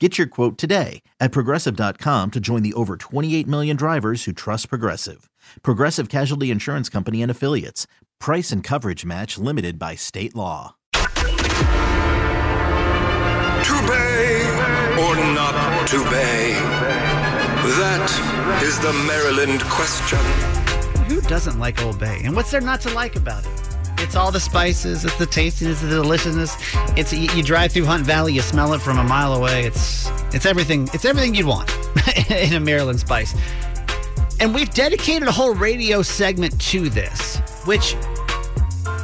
Get your quote today at progressive.com to join the over 28 million drivers who trust Progressive. Progressive Casualty Insurance Company and Affiliates. Price and coverage match limited by state law. To bay or not to bay? That is the Maryland question. Who doesn't like Old Bay? And what's there not to like about it? It's all the spices, it's the tastiness, it's the deliciousness. It's you, you drive through Hunt Valley, you smell it from a mile away. It's it's everything. It's everything you'd want in a Maryland spice. And we've dedicated a whole radio segment to this, which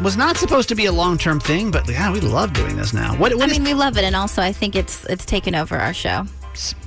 was not supposed to be a long-term thing, but yeah, we love doing this now. What, what I is- mean, we love it, and also I think it's it's taken over our show.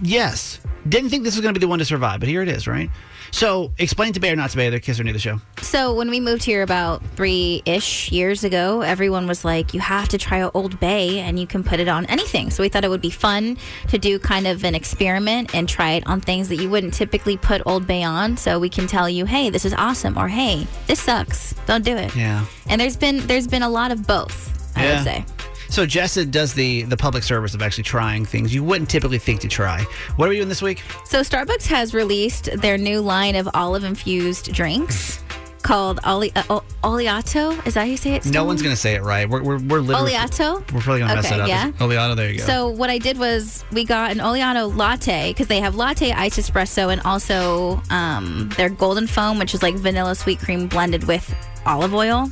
yes, didn't think this was going to be the one to survive, but here it is, right? So, explain to Bay or not to Bay, the kids are new to the show. So when we moved here about three ish years ago, everyone was like, "You have to try Old Bay, and you can put it on anything." So we thought it would be fun to do kind of an experiment and try it on things that you wouldn't typically put Old Bay on. So we can tell you, "Hey, this is awesome," or "Hey, this sucks. Don't do it." Yeah. And there's been there's been a lot of both. I Yeah. would say. So Jessa does the the public service of actually trying things you wouldn't typically think to try. What are we doing this week? So Starbucks has released their new line of olive infused drinks called Oli- uh, O- Is that how you say it? No one's gonna say it right. We're we're, we're literally Oleato? We're probably gonna mess Okay, it up. yeah. Oleato. There you go. So what I did was we got an Oleato latte because they have latte iced espresso and also um, their golden foam, which is like vanilla sweet cream blended with olive oil.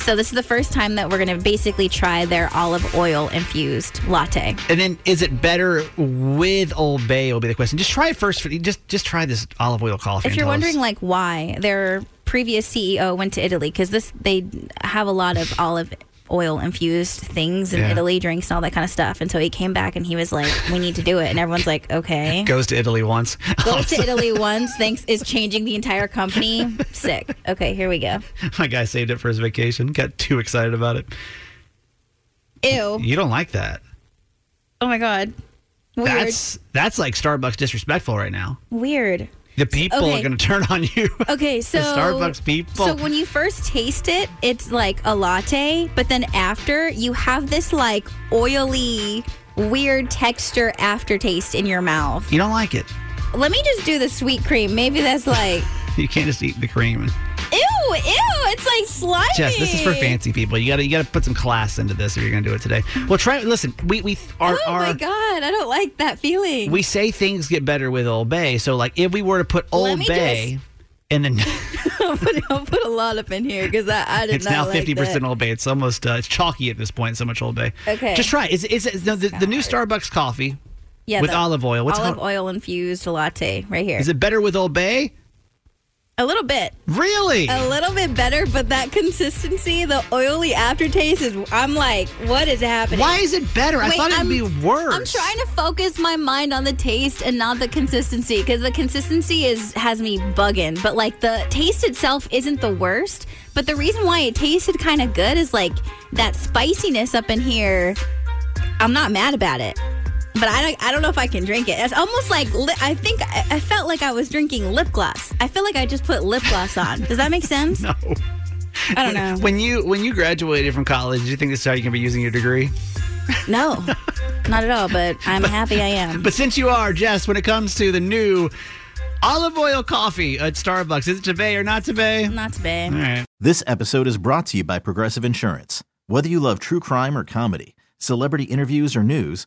So this is the first time that we're gonna basically try their olive oil infused latte. and then is it better with Old Bay? Will be the question. Just try it first. For, just just try this olive oil coffee. If you're tell us. wondering like why their previous CEO went to Italy because this they have a lot of olive oil infused things in Yeah. Italy, drinks and all that kind of stuff. And so he came back and he was like, "We need to do it," and everyone's like, "Okay." goes to Italy once. Goes to Italy once, thinks is changing the entire company. Sick. Okay, here we go. My guy saved it for his vacation. Got too excited about it. Ew. You don't like that. Oh my god. Weird. That's that's like Starbucks disrespectful right now. Weird. The people Okay. are going to turn on you. Okay, so Starbucks people. So when you first taste it, it's like a latte, but then after you have this like oily, weird texture aftertaste in your mouth. you don't like it. Let me just do the sweet cream. Maybe that's like You can't just eat the cream. Ew. It's like slimy. Jess, this is for fancy people. You gotta you gotta put some class into this if you're gonna do it today. Well, try. Listen, we we are Oh my god, I don't like that feeling. we say things get better with Old Bay. So like if we were to put Old Bay, and then I'll, put, I'll put a lot up in here because I, I did it's now like fifty percent. Old Bay. It's almost uh, it's chalky at this point. So much Old Bay. Okay. just try. it. Is is it, no, the, the new Starbucks coffee? Yeah, with olive oil. What's olive oil infused latte right here. Is it better with Old Bay? A little bit. Really? a little bit better, but that consistency, the oily aftertaste is. I'm like, what is happening? Why is it better? I Wait, thought it'd I'm- be worse. I'm trying to focus my mind on the taste and not the consistency because the consistency is has me bugging. But like the taste itself isn't the worst. But the reason why it tasted kind of good is like that spiciness up in here. I'm not mad about it. But I don't, I don't know if I can drink it. It's almost like li- I think I, I felt like I was drinking lip gloss. I feel like I just put lip gloss on. Does that make sense? No. I don't know. When you when you graduated from college, do you think this is how you can be using your degree? No, not at all. But I'm happy I am. But since you are, Jess, when it comes to the new olive oil coffee at Starbucks, is it to bay or not to bay? Not to be. All right. This episode is brought to you by Progressive Insurance. Whether you love true crime or comedy, celebrity interviews or news,